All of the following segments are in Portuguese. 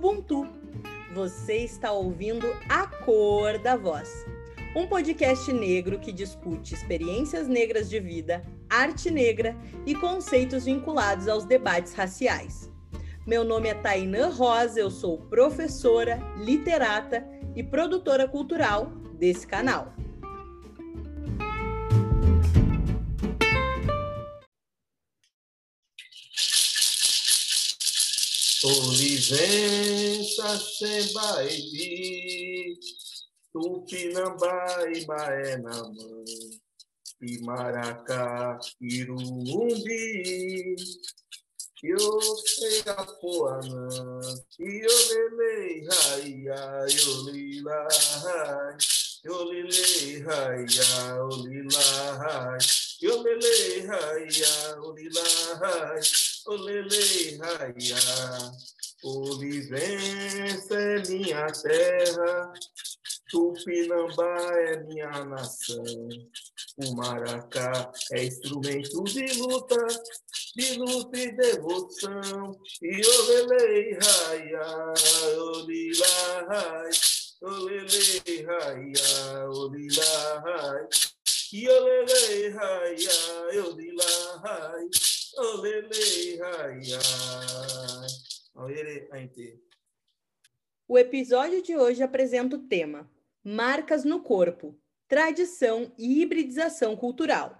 Ubuntu. Você está ouvindo A Cor da Voz, um podcast negro que discute experiências negras de vida, arte negra e conceitos vinculados aos debates raciais. Meu nome é Tainã Rosa, eu sou professora, literata e produtora cultural desse canal. Olivença, Sembaebi, Tupinambá, Ibaé na mãe, Imaracá, Irundi, Yoseapoanã, Iolele, Raia, Iolila, Iolele, Raia, Olila, Iolele, Raia, Olila, Olele, raia, Olivença é minha terra, Tupinambá é minha nação, o maracá é instrumento de luta, de luta e devoção, e olele, raia, olila, raia, olele, raia, olila, raia, e olele, raia, olila, raia, o episódio de hoje apresenta o tema Marcas no Corpo, Tradição e Hibridização Cultural.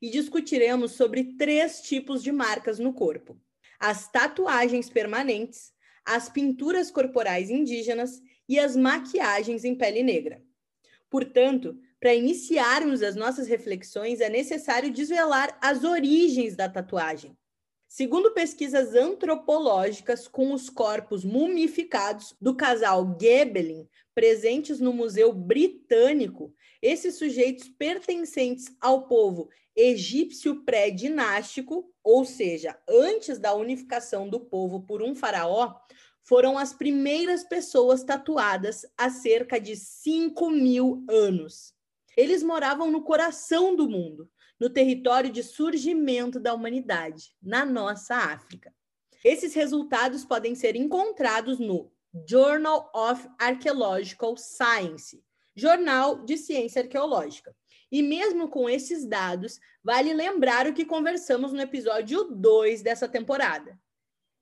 E discutiremos sobre três tipos de marcas no corpo: as tatuagens permanentes, as pinturas corporais indígenas e as maquiagens em pele negra. Portanto, para iniciarmos as nossas reflexões, é necessário desvelar as origens da tatuagem. Segundo pesquisas antropológicas com os corpos mumificados do casal Gebelin, presentes no Museu Britânico, esses sujeitos pertencentes ao povo egípcio pré-dinástico, ou seja, antes da unificação do povo por um faraó, foram as primeiras pessoas tatuadas há cerca de 5 mil anos. Eles moravam no coração do mundo, no território de surgimento da humanidade, na nossa África. Esses resultados podem ser encontrados no Journal of Archaeological Science, Jornal de Ciência Arqueológica. E mesmo com esses dados, vale lembrar o que conversamos no episódio 2 dessa temporada.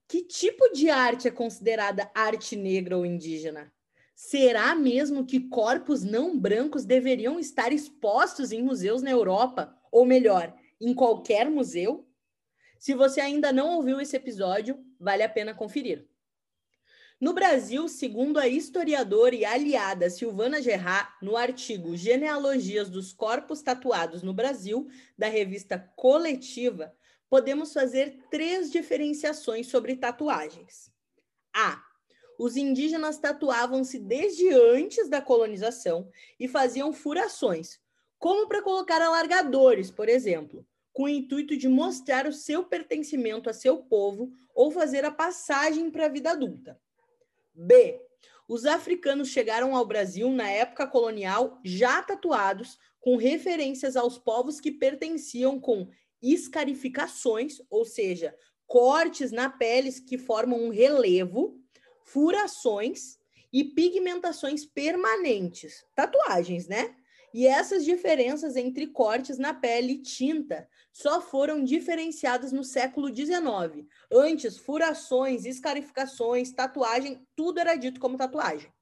Que tipo de arte é considerada arte negra ou indígena? Será mesmo que corpos não brancos deveriam estar expostos em museus na Europa? Ou melhor, em qualquer museu? Se você ainda não ouviu esse episódio, vale a pena conferir. No Brasil, segundo a historiadora e aliada Silvana Gerard, no artigo Genealogias dos Corpos Tatuados no Brasil, da revista Coletiva, podemos fazer três diferenciações sobre tatuagens. A os indígenas tatuavam-se desde antes da colonização e faziam furações, como para colocar alargadores, por exemplo, com o intuito de mostrar o seu pertencimento a seu povo ou fazer a passagem para a vida adulta. B. Os africanos chegaram ao Brasil na época colonial já tatuados, com referências aos povos que pertenciam com escarificações, ou seja, cortes na pele que formam um relevo furações e pigmentações permanentes, tatuagens, né? E essas diferenças entre cortes na pele e tinta só foram diferenciadas no século XIX. Antes, furações, escarificações, tatuagem, tudo era dito como tatuagem.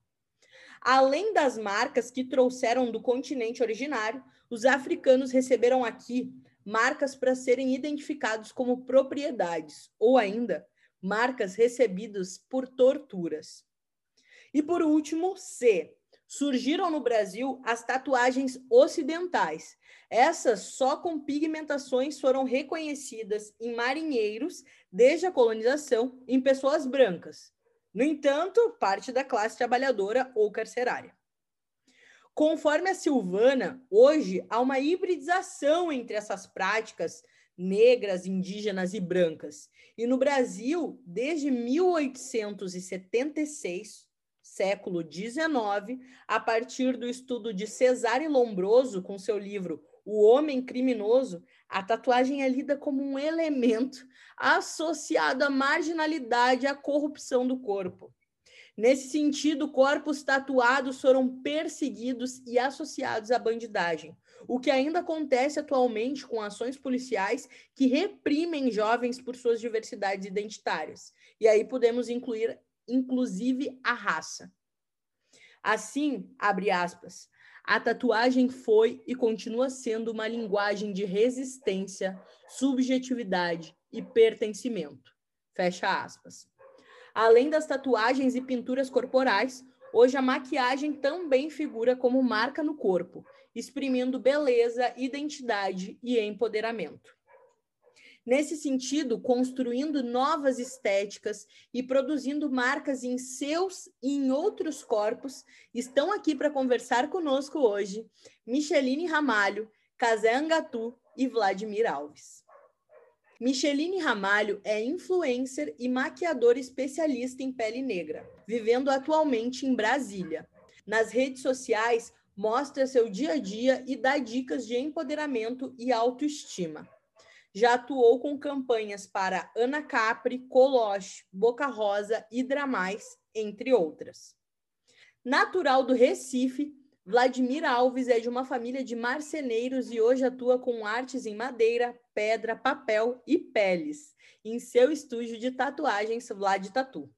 Além das marcas que trouxeram do continente originário, os africanos receberam aqui marcas para serem identificados como propriedades, ou ainda marcas recebidas por torturas. E por último, C. Surgiram no Brasil as tatuagens ocidentais. Essas só com pigmentações foram reconhecidas em marinheiros desde a colonização em pessoas brancas. No entanto, parte da classe trabalhadora ou carcerária. Conforme a Silvana, hoje há uma hibridização entre essas práticas negras, indígenas e brancas. E no Brasil, desde 1876, século XIX, a partir do estudo de Cesare Lombroso, com seu livro O Homem Criminoso, a tatuagem é lida como um elemento associado à marginalidade e à corrupção do corpo. Nesse sentido, corpos tatuados foram perseguidos e associados à bandidagem, o que ainda acontece atualmente com ações policiais que reprimem jovens por suas diversidades identitárias. E aí podemos incluir, inclusive, a raça. Assim, abre aspas, a tatuagem foi e continua sendo uma linguagem de resistência, subjetividade e pertencimento. Fecha aspas. Além das tatuagens e pinturas corporais, hoje a maquiagem também figura como marca no corpo, exprimindo beleza, identidade e empoderamento. Nesse sentido, construindo novas estéticas e produzindo marcas em seus e em outros corpos, estão aqui para conversar conosco hoje Micheline Ramalho, Casé Angatu e Vladimir Alves. Micheline Ramalho é influencer e maquiadora especialista em pele negra, vivendo atualmente em Brasília. Nas redes sociais, mostra seu dia a dia e dá dicas de empoderamento e autoestima. Já atuou com campanhas para Ana Capri, Coloche, Boca Rosa e Dramais, entre outras. Natural do Recife, Vladimir Alves é de uma família de marceneiros e hoje atua com artes em madeira, pedra, papel e peles, em seu estúdio de tatuagens Vlad Tatu.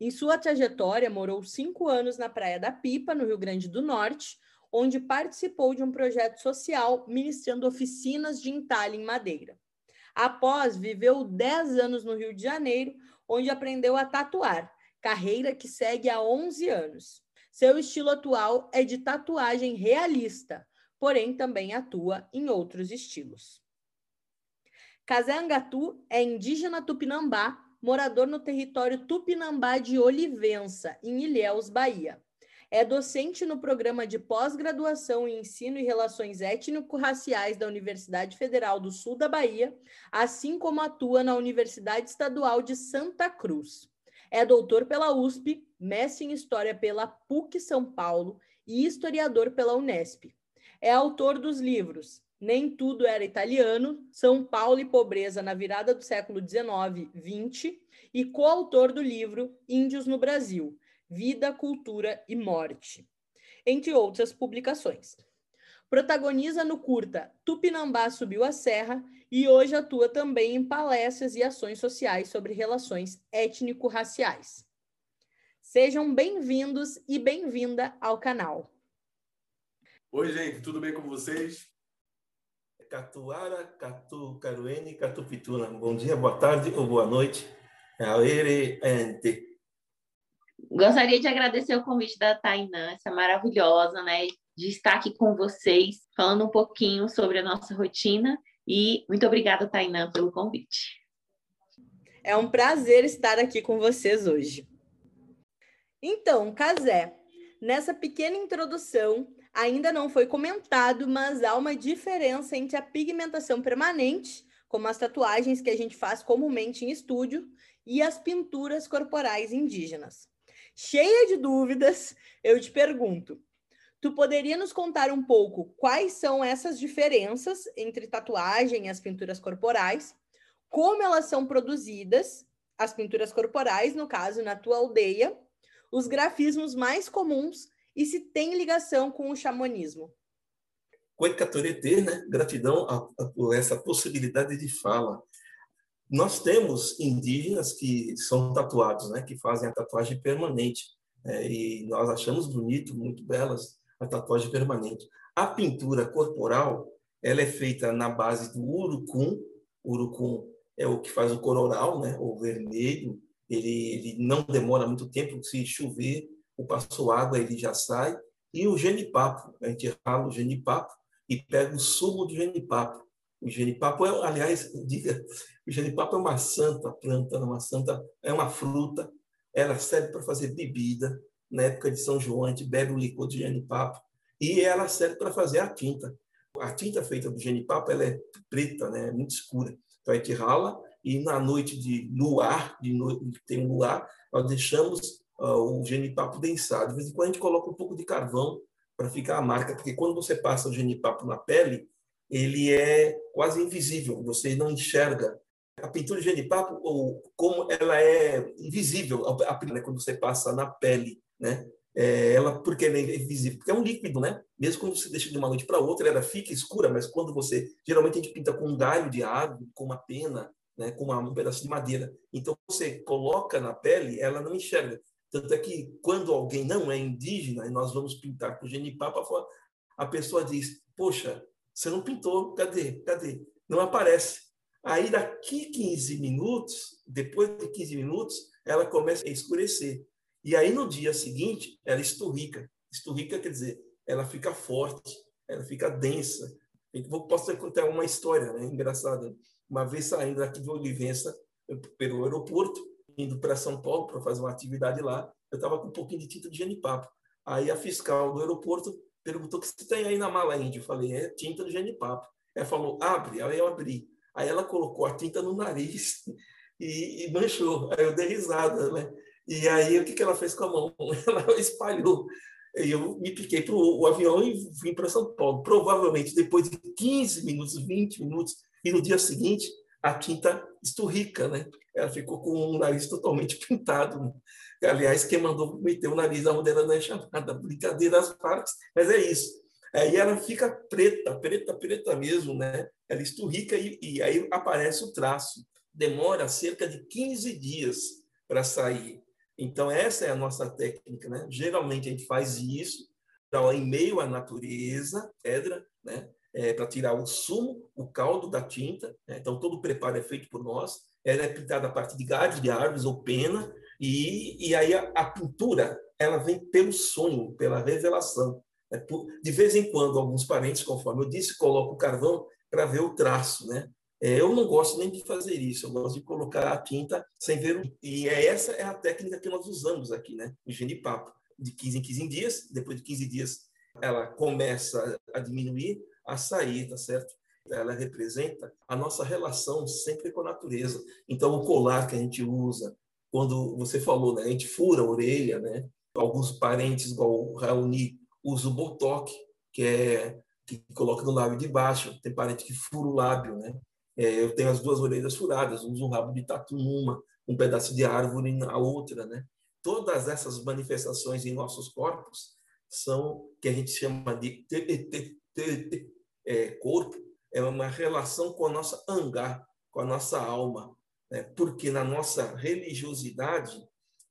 Em sua trajetória, morou cinco anos na Praia da Pipa, no Rio Grande do Norte, onde participou de um projeto social ministrando oficinas de entalhe em madeira. Após, viveu 10 anos no Rio de Janeiro, onde aprendeu a tatuar, carreira que segue há 11 anos. Seu estilo atual é de tatuagem realista, porém também atua em outros estilos. Angatu é indígena tupinambá, morador no território tupinambá de Olivença, em Ilhéus, Bahia. É docente no programa de pós-graduação em Ensino e Relações Étnico-Raciais da Universidade Federal do Sul da Bahia, assim como atua na Universidade Estadual de Santa Cruz. É doutor pela USP, mestre em História pela PUC São Paulo e historiador pela Unesp. É autor dos livros Nem Tudo Era Italiano, São Paulo e Pobreza na Virada do Século XIX-XX e coautor do livro Índios no Brasil, Vida, Cultura e Morte, entre outras publicações. Protagoniza no curta Tupinambá Subiu a Serra e hoje atua também em palestras e ações sociais sobre relações étnico-raciais. Sejam bem-vindos e bem-vinda ao canal. Oi, gente, tudo bem com vocês? Catuara, Catu, Caruene, Catupituna. Bom dia, boa tarde ou boa noite. Aere, ente. Gostaria de agradecer o convite da Tainã, essa maravilhosa, né, de estar aqui com vocês, falando um pouquinho sobre a nossa rotina. E muito obrigada, Tainã, pelo convite. É um prazer estar aqui com vocês hoje. Então, Casé, nessa pequena introdução, ainda não foi comentado, mas há uma diferença entre a pigmentação permanente, como as tatuagens que a gente faz comumente em estúdio, e as pinturas corporais indígenas cheia de dúvidas, eu te pergunto: tu poderia nos contar um pouco quais são essas diferenças entre tatuagem e as pinturas corporais, como elas são produzidas, as pinturas corporais, no caso, na tua aldeia, os grafismos mais comuns e se tem ligação com o xamanismo? Coicatorete, né? Gratidão por essa possibilidade de fala. Nós temos indígenas que são tatuados, né, que fazem a tatuagem permanente, né, e nós achamos bonito, muito belas, a tatuagem permanente. A pintura corporal, ela é feita na base do urucum, urucum é o que faz o cororal, né, o vermelho, ele, ele não demora muito tempo, se chover, o passo água, ele já sai, e o genipapo, a gente rala o genipapo e pega o sumo do genipapo, o genipapo, é, aliás, diga, o genipapo é uma santa planta, uma santa, é uma fruta. Ela serve para fazer bebida. Na época de São João, a gente bebe o licor de genipapo e ela serve para fazer a tinta. A tinta feita do genipapo ela é preta, né? É muito escura. Então a gente rala e na noite de luar, de noite tem um luar, nós deixamos uh, o genipapo densado. De vez em quando a gente coloca um pouco de carvão para ficar a marca, porque quando você passa o genipapo na pele, ele é quase invisível, você não enxerga A pintura de genipapo, ou como ela é invisível, a, né, quando você passa na pele, né? É, ela, porque ela é invisível, porque é um líquido, né? Mesmo quando você deixa de uma noite para outra, ela fica escura, mas quando você, geralmente a gente pinta com um galho de árvore, com uma pena, né, com uma, um pedaço de madeira. Então você coloca na pele, ela não enxerga. Tanto é que quando alguém não é indígena e nós vamos pintar com genipapo, a pessoa diz: Poxa, você não pintou, cadê? Cadê? Não aparece. Aí daqui 15 minutos, depois de 15 minutos, ela começa a escurecer. E aí no dia seguinte, ela esturrica. Esturrica quer dizer, ela fica forte, ela fica densa. Eu posso contar uma história né, engraçada. Uma vez saindo daqui de Olivença, pelo aeroporto, indo para São Paulo para fazer uma atividade lá, eu estava com um pouquinho de tinta de genipapo. Aí a fiscal do aeroporto perguntou o que você tem aí na mala índia. Eu falei, é tinta de genipapo. Ela falou, abre. Aí eu abri. Aí ela colocou a tinta no nariz e, e manchou. Aí eu dei risada, né? E aí o que, que ela fez com a mão? Ela espalhou. E eu me piquei para o avião e vim para São Paulo. Provavelmente depois de 15 minutos, 20 minutos, e no dia seguinte a tinta esturrica, né? Ela ficou com o nariz totalmente pintado. Aliás, quem mandou meter o nariz onde ela não é chamada, brincadeira às partes, mas é isso. Aí ela fica preta, preta, preta mesmo, né? Ela esturrica e, e aí aparece o traço. Demora cerca de 15 dias para sair. Então, essa é a nossa técnica, né? Geralmente a gente faz isso então, em meio à natureza, pedra, né? É, para tirar o sumo, o caldo da tinta. Né? Então, todo o preparo é feito por nós. Ela é pintada a partir de galhos de árvores ou pena, e, e aí a, a pintura ela vem pelo sonho, pela revelação. Né? Por, de vez em quando, alguns parentes, conforme eu disse, colocam o carvão para ver o traço, né? É, eu não gosto nem de fazer isso, eu gosto de colocar a tinta sem ver. O... E é, essa é a técnica que nós usamos aqui, né? O genipapo. De 15 em 15 dias, depois de 15 dias ela começa a diminuir, a sair, tá certo? Ela representa a nossa relação sempre com a natureza. Então, o colar que a gente usa, quando você falou, né? A gente fura a orelha, né? Alguns parentes, igual o Raoni, usam o botox, que é que coloca no lábio de baixo. Tem parente que fura o lábio, né? É, eu tenho as duas orelhas furadas, uso um rabo de tatu numa, um pedaço de árvore na outra, né? Todas essas manifestações em nossos corpos são que a gente chama de é, corpo, é uma relação com a nossa angar, com a nossa alma, né? porque na nossa religiosidade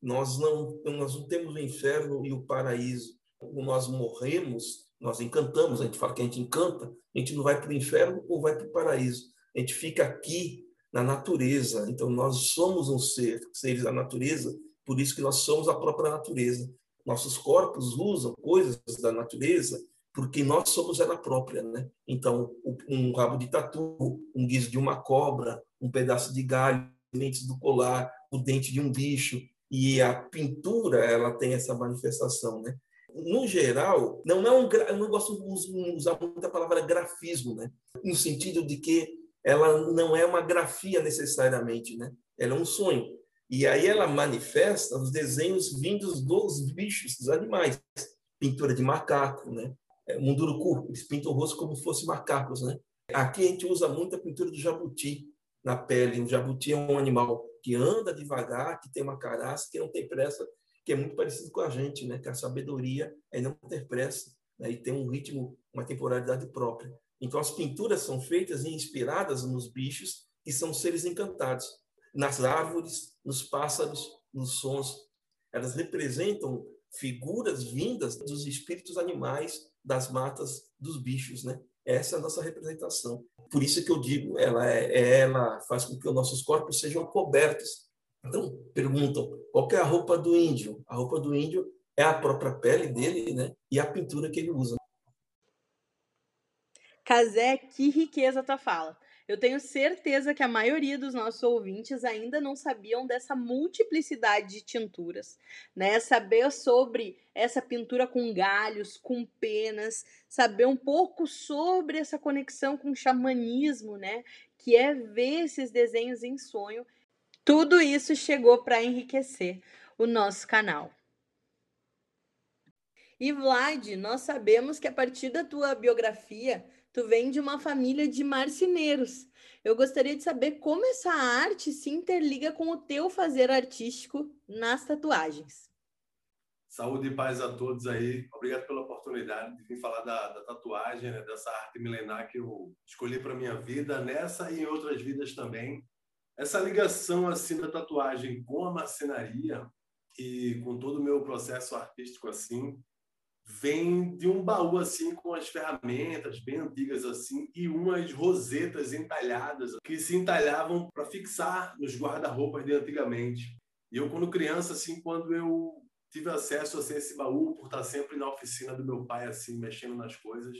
nós não nós não temos o inferno e o paraíso. Quando nós morremos, nós encantamos, a gente fala que a gente encanta, a gente não vai para o inferno ou vai para o paraíso a gente fica aqui na natureza. Então, nós somos um ser, seres da natureza, por isso que nós somos a própria natureza. Nossos corpos usam coisas da natureza porque nós somos ela própria, né? Então, um rabo de tatu, um guiso de uma cobra, um pedaço de galho, lentes do colar, o dente de um bicho, e a pintura, ela tem essa manifestação, né? No geral, não é um eu não gosto de usar muita palavra grafismo, né? No sentido de que ela não é uma grafia necessariamente, né? Ela é um sonho. E aí ela manifesta os desenhos vindos dos bichos, dos animais. Pintura de macaco, né? É, munduruku, eles pintam o rosto como se fossem macacos, né? Aqui a gente usa muito a pintura do jabuti na pele. O jabuti é um animal que anda devagar, que tem uma caraça, que não tem pressa, que é muito parecido com a gente, né? Que a sabedoria é não ter pressa né? e tem um ritmo, uma temporalidade própria. Então, as pinturas são feitas e inspiradas nos bichos, que são seres encantados, nas árvores, nos pássaros, nos sons. Elas representam figuras vindas dos espíritos animais, das matas, dos bichos, né? Essa é a nossa representação. Por isso que eu digo, ela, é, ela faz com que os nossos corpos sejam cobertos. Então, perguntam, qual é a roupa do índio? A roupa do índio é a própria pele dele, né? E a pintura que ele usa. Casé, que riqueza tua fala. Eu tenho certeza que a maioria dos nossos ouvintes ainda não sabiam dessa multiplicidade de tinturas, né? Saber sobre essa pintura com galhos, com penas, saber um pouco sobre essa conexão com o xamanismo, né? Que é ver esses desenhos em sonho. Tudo isso chegou para enriquecer o nosso canal. E Vlad, nós sabemos que a partir da tua biografia tu vem de uma família de marceneiros. Eu gostaria de saber como essa arte se interliga com o teu fazer artístico nas tatuagens. Saúde e paz a todos aí. Obrigado pela oportunidade de vir falar da, da tatuagem, né, dessa arte milenar que eu escolhi para minha vida, nessa e em outras vidas também. Essa ligação assim da tatuagem com a marcenaria e com todo o meu processo artístico assim, vem de um baú assim com as ferramentas bem antigas assim e umas rosetas entalhadas que se entalhavam para fixar nos guarda-roupas de antigamente. E eu quando criança assim, quando eu tive acesso assim, a esse baú por estar sempre na oficina do meu pai assim, mexendo nas coisas,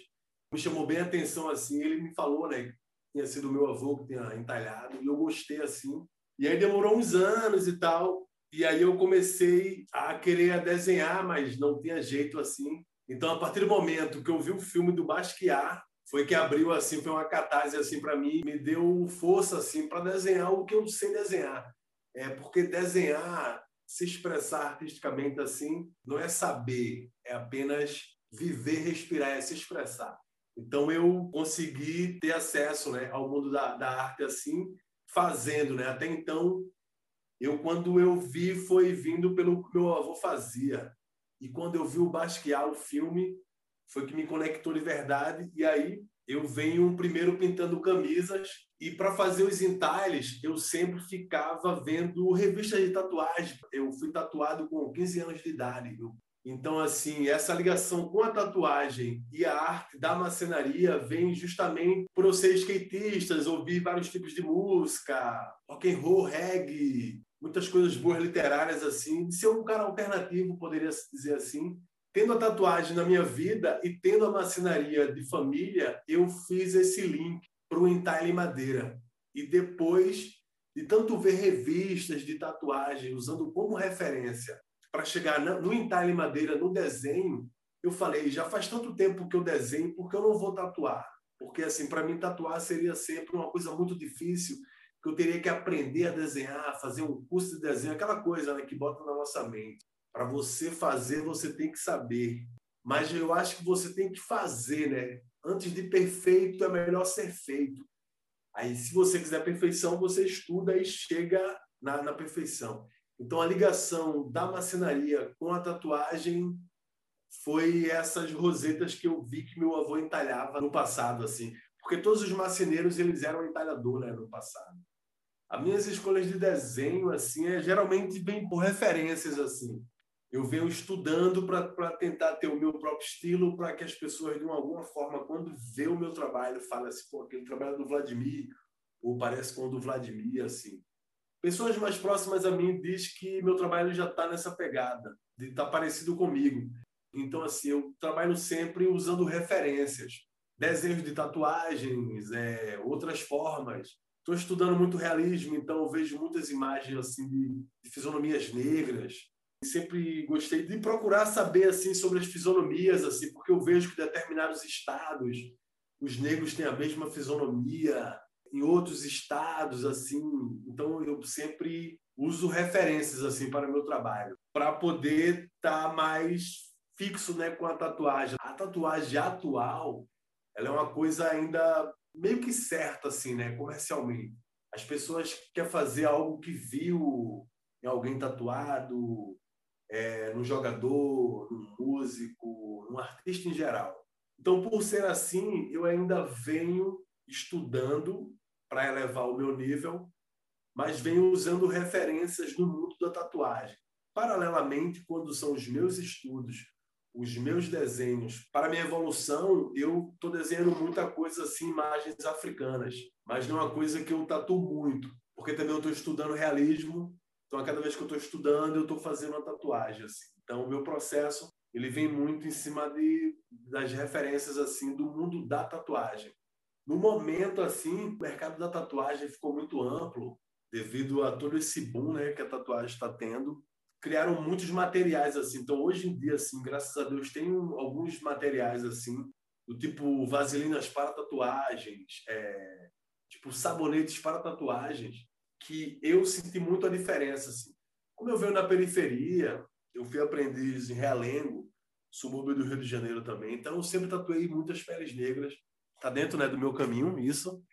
me chamou bem a atenção assim, ele me falou, né, tinha sido meu avô que tinha entalhado e eu gostei assim. E aí demorou uns anos e tal, e aí eu comecei a querer desenhar, mas não tinha jeito assim. Então, a partir do momento que eu vi o filme do Basquiat, foi que abriu assim, foi uma catarse assim para mim, me deu força assim para desenhar o que eu sei desenhar. É porque desenhar, se expressar artisticamente assim, não é saber, é apenas viver, respirar, é se expressar. Então eu consegui ter acesso, né, ao mundo da, da arte assim, fazendo, né? Até então eu, quando eu vi, foi vindo pelo que meu avô fazia. E quando eu vi o Basquiat, o filme, foi que me conectou de verdade. E aí eu venho primeiro pintando camisas. E para fazer os entalhes, eu sempre ficava vendo revistas de tatuagem. Eu fui tatuado com 15 anos de idade. Então, assim, essa ligação com a tatuagem e a arte da macenaria vem justamente por eu ser skatista, ouvir vários tipos de música, rock and roll, reggae, muitas coisas boas literárias assim, de ser um cara alternativo, poderia dizer assim. Tendo a tatuagem na minha vida e tendo a macinaria de família, eu fiz esse link para o entalhe madeira. E depois de tanto ver revistas de tatuagem usando como referência para chegar no entalhe madeira, no desenho, eu falei, já faz tanto tempo que eu desenho, porque eu não vou tatuar? Porque assim, para mim tatuar seria sempre uma coisa muito difícil que eu teria que aprender a desenhar, fazer um curso de desenho, aquela coisa né, que bota na nossa mente. Para você fazer, você tem que saber. Mas eu acho que você tem que fazer, né? Antes de perfeito, é melhor ser feito. Aí, se você quiser perfeição, você estuda e chega na, na perfeição. Então, a ligação da macenaria com a tatuagem foi essas rosetas que eu vi que meu avô entalhava no passado, assim. Porque todos os marceneiros, eles eram entalhadores né, no passado. As minhas escolhas de desenho, assim, é, geralmente vem por referências, assim. Eu venho estudando para tentar ter o meu próprio estilo, para que as pessoas, de alguma forma, quando vê o meu trabalho, falem assim, pô, aquele trabalho é do Vladimir, ou parece com o do Vladimir, assim. Pessoas mais próximas a mim diz que meu trabalho já está nessa pegada, de estar tá parecido comigo. Então, assim, eu trabalho sempre usando referências. Desenhos de tatuagens, é, outras formas, Estou estudando muito realismo, então vejo muitas imagens assim de, de fisionomias negras. Sempre gostei de procurar saber assim sobre as fisionomias, assim, porque eu vejo que determinados estados os negros têm a mesma fisionomia, em outros estados assim. Então eu sempre uso referências assim para o meu trabalho, para poder estar tá mais fixo, né, com a tatuagem. A tatuagem atual, ela é uma coisa ainda meio que certo, assim, né, comercialmente. As pessoas querem fazer algo que viu em alguém tatuado, é, no jogador, no músico, no artista em geral. Então, por ser assim, eu ainda venho estudando para elevar o meu nível, mas venho usando referências no mundo da tatuagem. Paralelamente, quando são os meus estudos os meus desenhos, para minha evolução, eu estou desenhando muita coisa assim, imagens africanas, mas não é uma coisa que eu tatuo muito, porque também eu estou estudando realismo, então a cada vez que eu estou estudando, eu estou fazendo uma tatuagem. Assim. Então o meu processo ele vem muito em cima de, das referências assim do mundo da tatuagem. No momento assim, o mercado da tatuagem ficou muito amplo devido a todo esse boom né, que a tatuagem está tendo criaram muitos materiais assim. Então, hoje em dia, assim, graças a Deus, tem alguns materiais assim, do tipo vaselinas para tatuagens, é, tipo sabonetes para tatuagens, que eu senti muito a diferença assim. Como eu venho na periferia, eu fui aprendiz em Realengo, subúrbio do Rio de Janeiro também, então eu sempre tatuei muitas peles negras tá dentro né, do meu caminho, isso.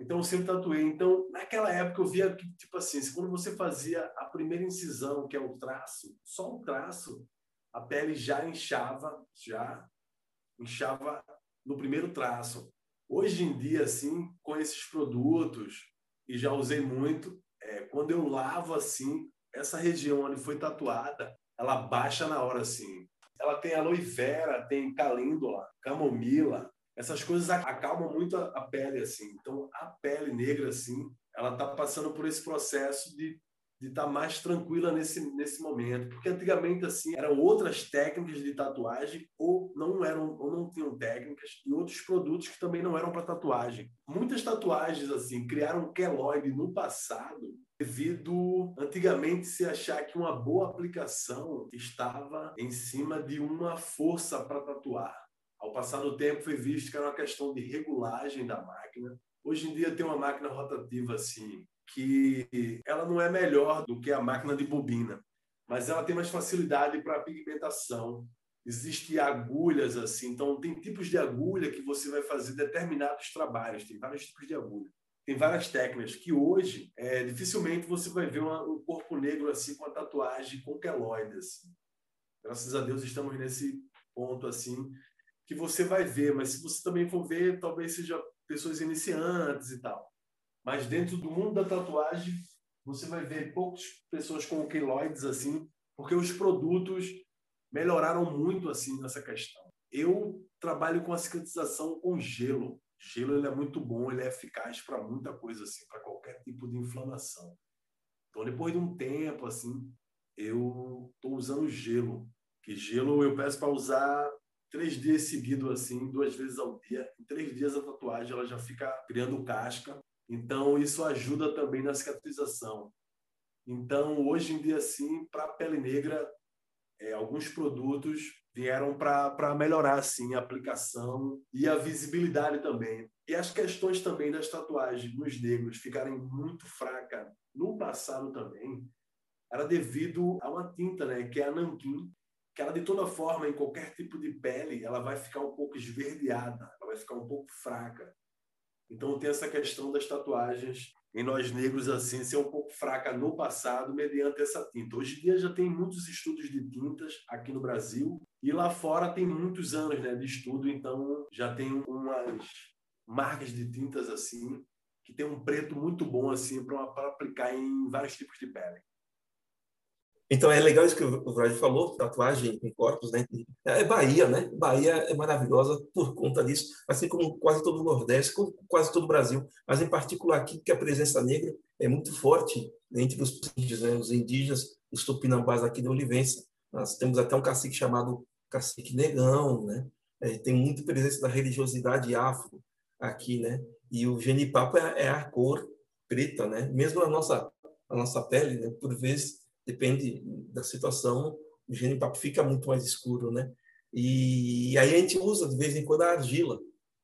Então, eu sempre tatuei. Então, naquela época, eu via que, tipo assim, quando você fazia a primeira incisão, que é o traço, só o traço, a pele já inchava, já inchava no primeiro traço. Hoje em dia, assim, com esses produtos, e já usei muito, é, quando eu lavo assim, essa região onde foi tatuada, ela baixa na hora assim. Ela tem aloe vera, tem calêndula, camomila, essas coisas acalmam muito a, pele assim. Então a pele negra assim, ela está passando por esse processo de de estar tá mais tranquila nesse, nesse momento. Porque antigamente, assim, eram outras técnicas de tatuagem ou não eram ou não tinham técnicas e outros produtos que também não eram para tatuagem. Muitas tatuagens, assim, criaram queloide no passado devido antigamente se achar que uma boa aplicação estava em cima de uma força para tatuar. Ao passar do tempo foi visto que era uma questão de regulagem da máquina. Hoje em dia tem uma máquina rotativa assim que ela não é melhor do que a máquina de bobina, mas ela tem mais facilidade para pigmentação. Existem agulhas assim, então tem tipos de agulha que você vai fazer determinados trabalhos, tem vários tipos de agulha. Tem várias técnicas que hoje é, dificilmente você vai ver uma, um corpo negro assim com a tatuagem com queloide assim. Graças a Deus estamos nesse ponto assim que você vai ver, mas se você também for ver, talvez seja pessoas iniciantes e tal. Mas dentro do mundo da tatuagem, você vai ver poucas pessoas com queloides assim, porque os produtos melhoraram muito assim nessa questão. Eu trabalho com a cicatrização com gelo. Gelo ele é muito bom, ele é eficaz para muita coisa assim, para qualquer tipo de inflamação. Então depois de um tempo assim, eu estou usando gelo. Que gelo eu peço para usar três dias seguidos assim, duas vezes ao dia. Em três dias a tatuagem ela já fica criando casca então, isso ajuda também na cicatrização. Então, hoje em dia, sim, para a pele negra, é, alguns produtos vieram para melhorar assim, a aplicação e a visibilidade também. E as questões também das tatuagens nos negros ficarem muito fracas no passado também, era devido a uma tinta, né, que é a nanquim, que ela de toda forma, em qualquer tipo de pele, ela vai ficar um pouco esverdeada, ela vai ficar um pouco fraca. Então tem essa questão das tatuagens em nós negros assim ser um pouco fraca no passado mediante essa tinta. Hoje em dia já tem muitos estudos de tintas aqui no Brasil e lá fora tem muitos anos né, de estudo, então já tem umas marcas de tintas assim que tem um preto muito bom assim para aplicar em vários tipos de pele. Então é legal isso que o Vlad falou, tatuagem em corpos, né? É Bahia, né? Bahia é maravilhosa por conta disso, assim como quase todo o Nordeste, quase todo o Brasil, mas em particular aqui que a presença negra é muito forte entre os né? Os indígenas, os tupinambás aqui da Olivença. Nós temos até um cacique chamado cacique negão, né? É, tem muita presença da religiosidade afro aqui, né? E o genipapo é, é a cor preta, né? Mesmo a nossa a nossa pele, né? Por vezes depende da situação, o genipapo fica muito mais escuro, né? E aí a gente usa de vez em quando a argila,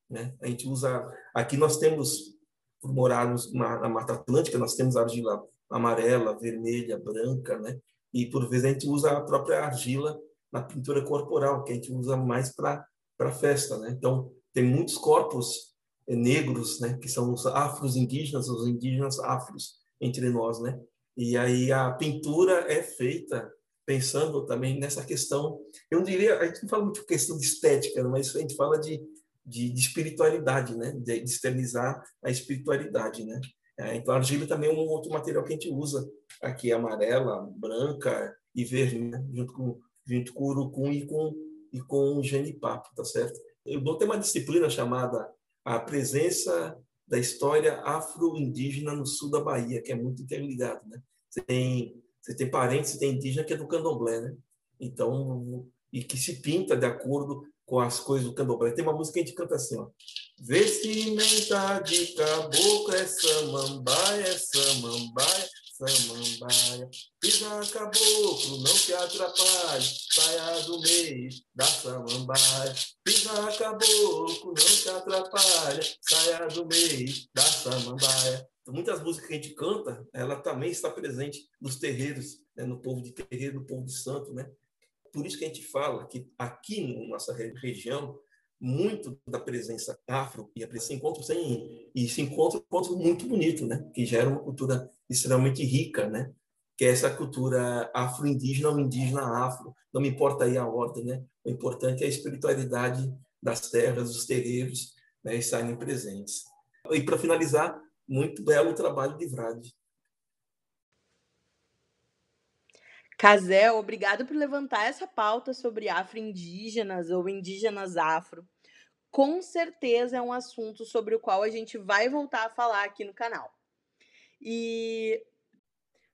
né? A gente usa aqui nós temos por morarmos na, Mata Atlântica, nós temos argila amarela, vermelha, branca, né? E por vezes a gente usa a própria argila na pintura corporal, que a gente usa mais para para festa, né? Então tem muitos corpos negros, né? Que são os afros indígenas, os indígenas afros entre nós, né? E aí a pintura é feita pensando também nessa questão, eu não diria, a gente não fala muito de questão de estética, mas a gente fala de, de, de espiritualidade, né? De, de externizar a espiritualidade, né? É, então a argila também é um outro material que a gente usa aqui, amarela, branca e verde, né? junto com junto com o urucum e com e com o genipapo, tá certo? Eu vou ter uma disciplina chamada a presença da história afro-indígena no sul da Bahia, que é muito interligado, né? Você tem, você tem parentes, você tem indígena que é do candomblé, né? Então, e que se pinta de acordo com as coisas do candomblé. Tem uma música que a gente canta assim, ó. Vestimenta de caboclo é samambaia, é samambaia, samambaia. Pisa caboclo, não te atrapalhe, saia do meio da samambaia. Pisa caboclo, não te atrapalha, saia do meio da samambaia. Então, muitas músicas que a gente canta, ela também está presente nos terreiros, né? no povo de terreiro, no povo de santo, né? Por isso que a gente fala que aqui na nossa região, muito da presença afro e esse encontro sem e um encontro muito bonito, né? Que gera uma cultura extremamente rica, né? Que é essa cultura afro-indígena ou indígena afro. Não me importa aí a ordem, né? O importante é a espiritualidade das terras, dos terreiros, né? Estarem presentes. E para finalizar, muito belo trabalho de Vrade. Casé, obrigado por levantar essa pauta sobre afro-indígenas ou indígenas afro. Com certeza é um assunto sobre o qual a gente vai voltar a falar aqui no canal. E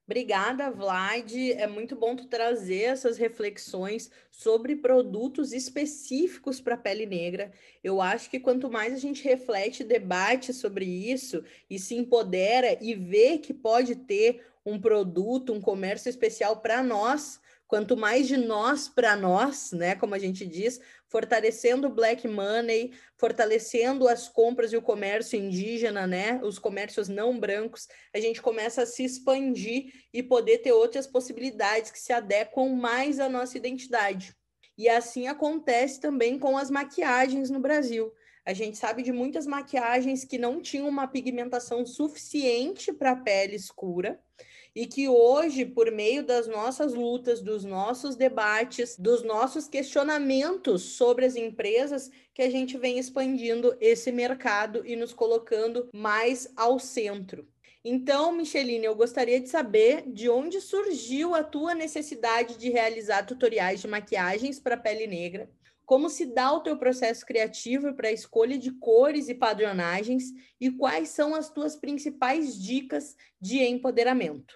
Obrigada, Vlad. É muito bom tu trazer essas reflexões sobre produtos específicos para a pele negra. Eu acho que quanto mais a gente reflete, debate sobre isso e se empodera e vê que pode ter um produto, um comércio especial para nós, quanto mais de nós para nós, né, como a gente diz, fortalecendo o black money, fortalecendo as compras e o comércio indígena, né, os comércios não brancos, a gente começa a se expandir e poder ter outras possibilidades que se adequam mais à nossa identidade. E assim acontece também com as maquiagens no Brasil. A gente sabe de muitas maquiagens que não tinham uma pigmentação suficiente para a pele escura e que hoje, por meio das nossas lutas, dos nossos debates, dos nossos questionamentos sobre as empresas, que a gente vem expandindo esse mercado e nos colocando mais ao centro. Então, Micheline, eu gostaria de saber de onde surgiu a tua necessidade de realizar tutoriais de maquiagens para pele negra, como se dá o teu processo criativo para a escolha de cores e padronagens e quais são as tuas principais dicas de empoderamento.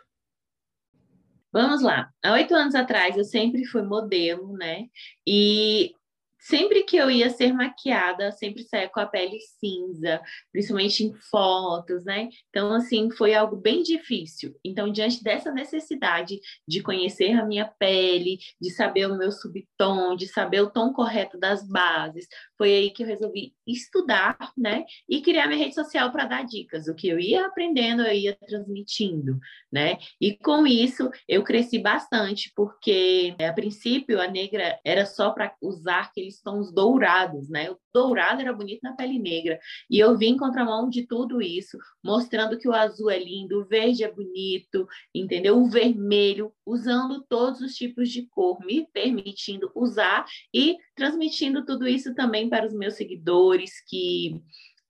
Vamos lá. Há oito anos atrás eu sempre fui modelo, né? E sempre que eu ia ser maquiada, sempre saía com a pele cinza, principalmente em fotos, né? Então, assim, foi algo bem difícil. Então, diante dessa necessidade de conhecer a minha pele, de saber o meu subtom, de saber o tom correto das bases, foi aí que eu resolvi estudar, né? E criar minha rede social para dar dicas. O que eu ia aprendendo, eu ia transmitindo, né? E com isso, eu cresci bastante, porque a princípio a negra era só para usar aqueles aqueles tons dourados, né? O dourado era bonito na pele negra. E eu vim contramão de tudo isso, mostrando que o azul é lindo, o verde é bonito, entendeu? O vermelho, usando todos os tipos de cor, me permitindo usar e transmitindo tudo isso também para os meus seguidores que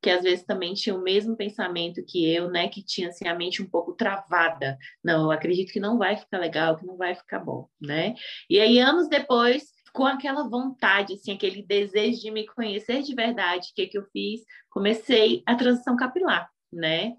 que às vezes também tinha o mesmo pensamento que eu, né, que tinha assim a mente um pouco travada. Não, eu acredito que não vai ficar legal, que não vai ficar bom, né? E aí anos depois com aquela vontade, assim, aquele desejo de me conhecer de verdade, o que, que eu fiz? Comecei a transição capilar, né?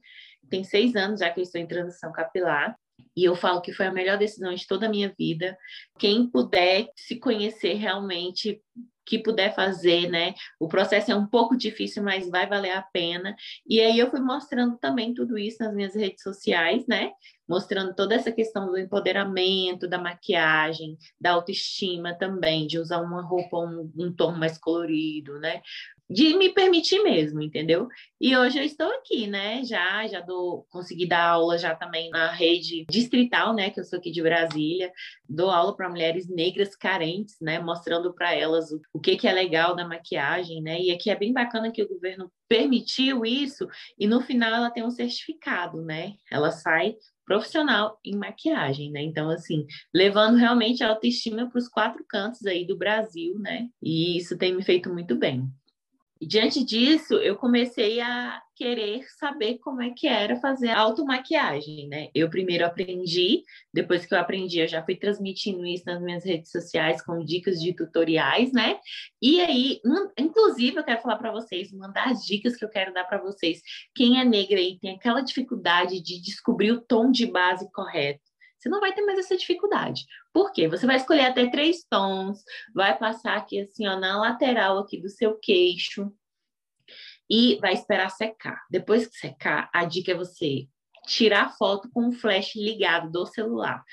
Tem seis anos já que eu estou em transição capilar. E eu falo que foi a melhor decisão de toda a minha vida. Quem puder se conhecer realmente, que puder fazer, né? O processo é um pouco difícil, mas vai valer a pena. E aí eu fui mostrando também tudo isso nas minhas redes sociais, né? Mostrando toda essa questão do empoderamento, da maquiagem, da autoestima também, de usar uma roupa, um, um tom mais colorido, né? De me permitir mesmo, entendeu? E hoje eu estou aqui, né? Já, já dou, consegui dar aula já também na rede distrital, né? Que eu sou aqui de Brasília, dou aula para mulheres negras carentes, né? Mostrando para elas o, o que que é legal da maquiagem, né? E aqui é bem bacana que o governo permitiu isso e no final ela tem um certificado, né? Ela sai profissional em maquiagem, né? Então, assim, levando realmente a autoestima para os quatro cantos aí do Brasil, né? E isso tem me feito muito bem. E diante disso, eu comecei a querer saber como é que era fazer automaquiagem, né? Eu primeiro aprendi, depois que eu aprendi, eu já fui transmitindo isso nas minhas redes sociais com dicas de tutoriais, né? E aí, inclusive, eu quero falar para vocês, uma das dicas que eu quero dar para vocês, quem é negra e tem aquela dificuldade de descobrir o tom de base correto, você não vai ter mais essa dificuldade. Por quê? Você vai escolher até três tons, vai passar aqui assim, ó, na lateral aqui do seu queixo e vai esperar secar. Depois que secar, a dica é você tirar foto com o flash ligado do celular.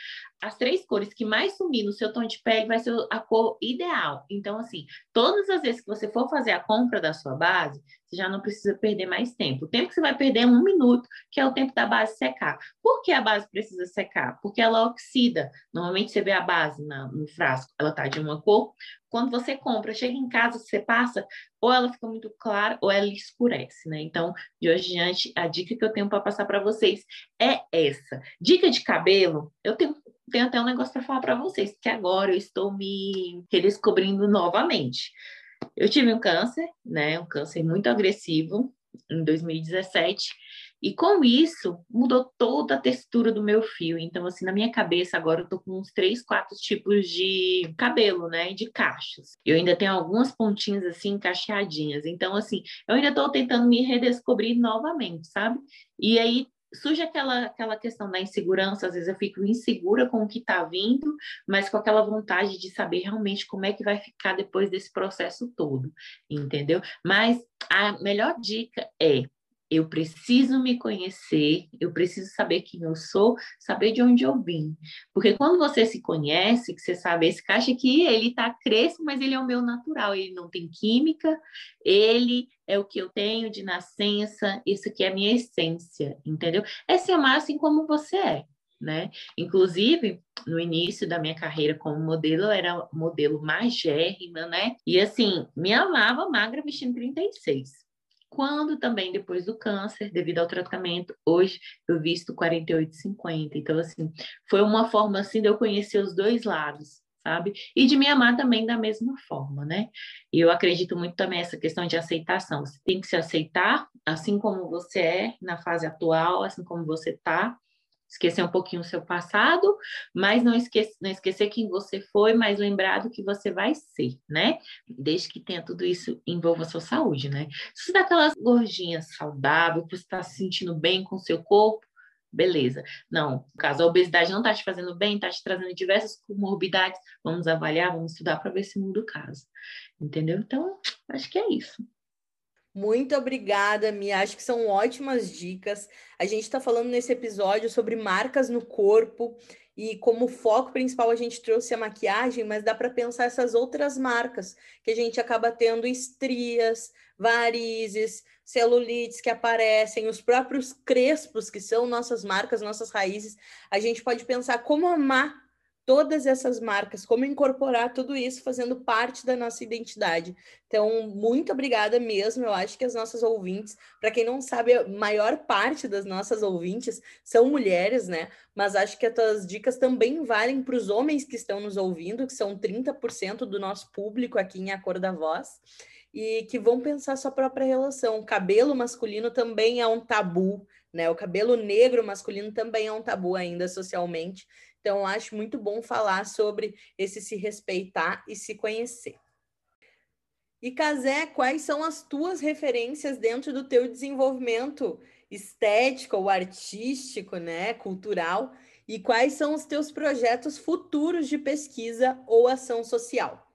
As três cores que mais sumir no seu tom de pele vai ser a cor ideal. Então, assim, todas as vezes que você for fazer a compra da sua base, você já não precisa perder mais tempo. O tempo que você vai perder é um minuto, que é o tempo da base secar. Por que a base precisa secar? Porque ela oxida. Normalmente você vê a base na, no frasco, ela tá de uma cor. Quando você compra, chega em casa, você passa, ou ela fica muito clara ou ela escurece, né? Então, de hoje em diante, a dica que eu tenho para passar para vocês é essa. Dica de cabelo, eu tenho, tenho até um negócio para falar para vocês, que agora eu estou me redescobrindo novamente. Eu tive um câncer, né? Um câncer muito agressivo em 2017. E com isso, mudou toda a textura do meu fio. Então, assim, na minha cabeça, agora eu tô com uns três, quatro tipos de cabelo, né? De cachos. Eu ainda tenho algumas pontinhas, assim, encaixadinhas. Então, assim, eu ainda tô tentando me redescobrir novamente, sabe? E aí, surge aquela, aquela questão da insegurança, às vezes eu fico insegura com o que está vindo, mas com aquela vontade de saber realmente como é que vai ficar depois desse processo todo, entendeu? Mas a melhor dica é eu preciso me conhecer, eu preciso saber quem eu sou, saber de onde eu vim. Porque quando você se conhece, que você sabe, esse caixa aqui, ele tá crespo, mas ele é o meu natural, ele não tem química, ele é o que eu tenho de nascença, isso aqui é a minha essência, entendeu? É se amar assim como você é. Né? Inclusive, no início da minha carreira como modelo, eu era modelo magérrima, né? E assim, me amava magra vestindo 36 quando também depois do câncer, devido ao tratamento, hoje eu visto 48,50. Então, assim, foi uma forma assim de eu conhecer os dois lados, sabe? E de me amar também da mesma forma, né? E eu acredito muito também nessa questão de aceitação. Você tem que se aceitar assim como você é na fase atual, assim como você tá, esquecer um pouquinho o seu passado, mas não, não esquecer quem você foi, mas lembrar do que você vai ser, né? Desde que tenha tudo isso envolva a sua saúde, né? Se você dá aquelas gordinhas saudáveis, você está se sentindo bem com o seu corpo, beleza. Não, no caso, a obesidade não está te fazendo bem, está te trazendo diversas comorbidades, vamos avaliar, vamos estudar para ver se muda o caso. Entendeu? Então, acho que é isso. Muito obrigada, Mia. Acho que são ótimas dicas. A gente está falando nesse episódio sobre marcas no corpo e como foco principal a gente trouxe a maquiagem, mas dá para pensar essas outras marcas que a gente acaba tendo estrias, varizes, celulites que aparecem, os próprios crespos que são nossas marcas, nossas raízes. A gente pode pensar como amar todas essas marcas, como incorporar tudo isso fazendo parte da nossa identidade. Então, muito obrigada mesmo. Eu acho que as nossas ouvintes, para quem não sabe, a maior parte das nossas ouvintes são mulheres, né? Mas acho que as tuas dicas também valem para os homens que estão nos ouvindo, que são 30% do nosso público aqui em A Cor da Voz. E que vão pensar sua própria relação. O cabelo masculino também é um tabu, né? O cabelo negro masculino também é um tabu ainda socialmente. Então, acho muito bom falar sobre esse se respeitar e se conhecer. E Casé, quais são as tuas referências dentro do teu desenvolvimento estético ou artístico, né, cultural? E quais são os teus projetos futuros de pesquisa ou ação social?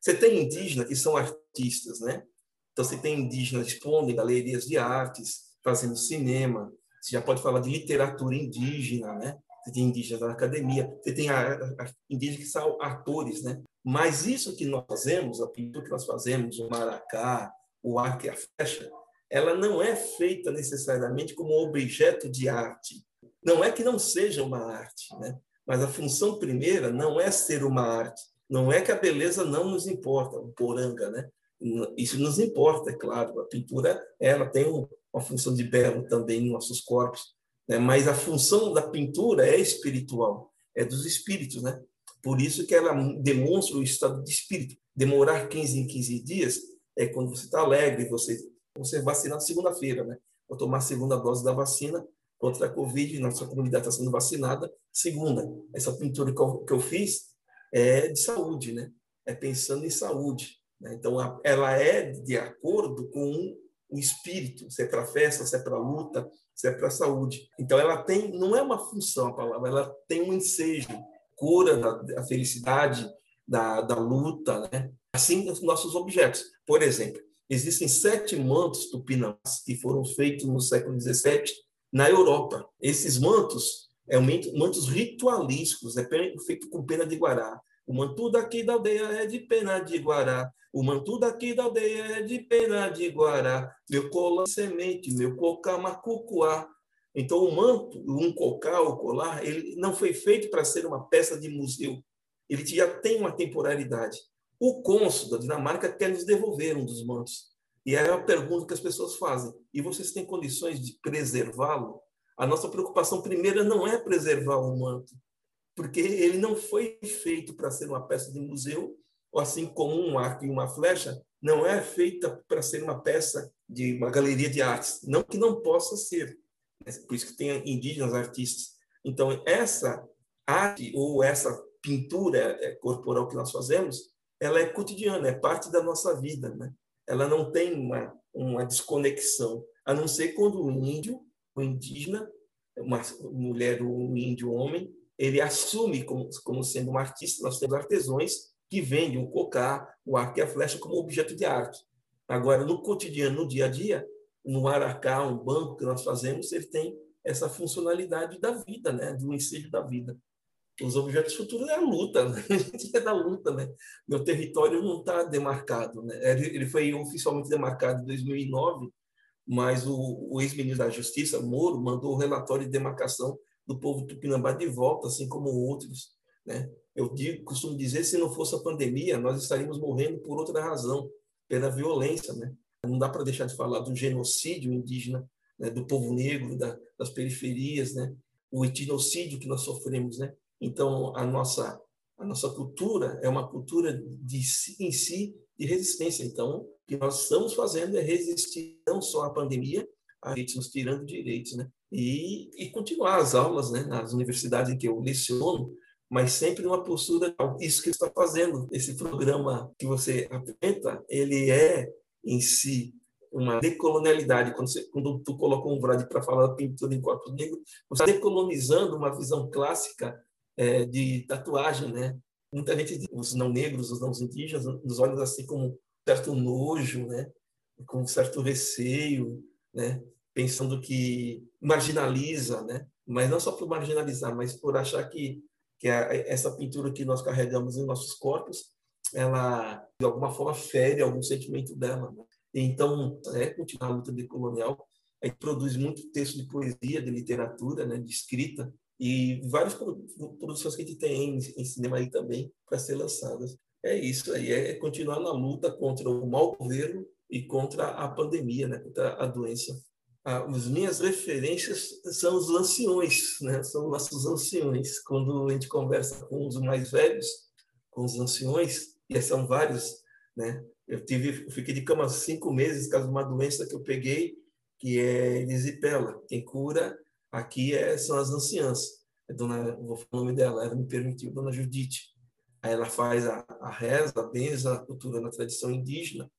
Você tem indígenas que são artistas, né? Então você tem indígenas expondo em galerias de artes, fazendo cinema. Você já pode falar de literatura indígena, né? Você tem indígenas da academia, você tem a, a, indígenas que são atores, né? Mas isso que nós fazemos, a pintura que nós fazemos, o maracá, o arco e a flecha, ela não é feita necessariamente como objeto de arte. Não é que não seja uma arte, né? Mas a função primeira não é ser uma arte. Não é que a beleza não nos importa, o poranga, né? Isso nos importa, é claro. A pintura, ela tem uma função de belo também em nossos corpos, né? mas a função da pintura é espiritual, é dos espíritos, né? Por isso que ela demonstra o estado de espírito. Demorar 15 em 15 dias é quando você está alegre, você você vacina na segunda-feira, né? Vou tomar a segunda dose da vacina contra a Covid, nossa comunidade está sendo vacinada. Segunda, essa pintura que eu fiz é de saúde, né? É pensando em saúde. Né? Então, ela é de acordo com o espírito, se é para festa, se é para luta, é para saúde. Então ela tem, não é uma função a palavra, ela tem um ensejo, cura da, da felicidade, da, da luta, né? Assim os nossos objetos. Por exemplo, existem sete mantos tupinambás que foram feitos no século XVII na Europa. Esses mantos é um mantos ritualísticos, é feito com pena de guará. O manto daqui da aldeia é de pena de guará. O manto daqui da aldeia é de pena de guará. Meu colar semente, meu cocar macucuá. Então, o manto, um cocar, o colar, ele não foi feito para ser uma peça de museu. Ele já tem uma temporalidade. O cônsul da Dinamarca quer nos devolver um dos mantos. E é a pergunta que as pessoas fazem. E vocês têm condições de preservá-lo? A nossa preocupação primeira não é preservar o manto, porque ele não foi feito para ser uma peça de museu, ou assim como um arco e uma flecha, não é feita para ser uma peça de uma galeria de artes. Não que não possa ser. Por isso que tem indígenas artistas. Então, essa arte ou essa pintura é, corporal que nós fazemos, ela é cotidiana, é parte da nossa vida. Né? Ela não tem uma, uma desconexão, a não ser quando o índio, o indígena, uma mulher ou um índio homem, ele assume como, como sendo um artista. Nós temos artesãos que vendem o cocá, o arco e a flecha como objeto de arte. Agora, no cotidiano, no dia a dia, no aracá, um banco que nós fazemos, ele tem essa funcionalidade da vida, né? do ensejo da vida. Os objetos futuros é a luta, né? é da luta. Né? Meu território não está demarcado. Né? Ele foi oficialmente demarcado em 2009, mas o, o ex-ministro da Justiça, Moro, mandou o relatório de demarcação do povo tupinambá de volta, assim como outros. Né? Eu digo, costumo dizer, se não fosse a pandemia, nós estaríamos morrendo por outra razão, pela violência. Né? Não dá para deixar de falar do genocídio indígena né, do povo negro, da, das periferias, né, o etnocídio que nós sofremos. Né? Então, a nossa, a nossa cultura é uma cultura de em si de resistência. Então, o que nós estamos fazendo é resistir não só à pandemia, a gente nos tirando direitos, né? E, e continuar as aulas, né? Nas universidades em que eu leciono, mas sempre numa postura, isso que está fazendo, esse programa que você apresenta, ele é em si uma decolonialidade. Quando, você, quando tu coloca um Vrade para falar da pintura em corpos negros, você está decolonizando uma visão clássica é, de tatuagem, né? Muita gente, os não negros, os não indígenas, nos olham assim com um certo nojo, né? Com certo receio, né? Pensando que marginaliza, né? Mas não só por marginalizar, mas por achar que que a, essa pintura que nós carregamos em nossos corpos, ela de alguma forma fere algum sentimento dela. Né? Então, é continuar a luta decolonial. A gente produz muito texto de poesia, de literatura, né, de escrita, e várias produções que a gente tem em, cinema aí também para ser lançadas. É isso aí, é continuar na luta contra o mau governo e contra a pandemia, né, contra a doença. Ah, as minhas referências são os anciões, né, são nossos anciões. Quando a gente conversa com os mais velhos, com os anciões, e são vários, né, eu tive, eu fiquei de cama cinco meses por causa de uma doença que eu peguei, que é erisipela. Quem cura aqui é, são as anciãs. É dona, vou falar o nome dela, ela me permitiu, Dona Judite. Aí ela faz a, a reza, a benza, a cultura na tradição indígena.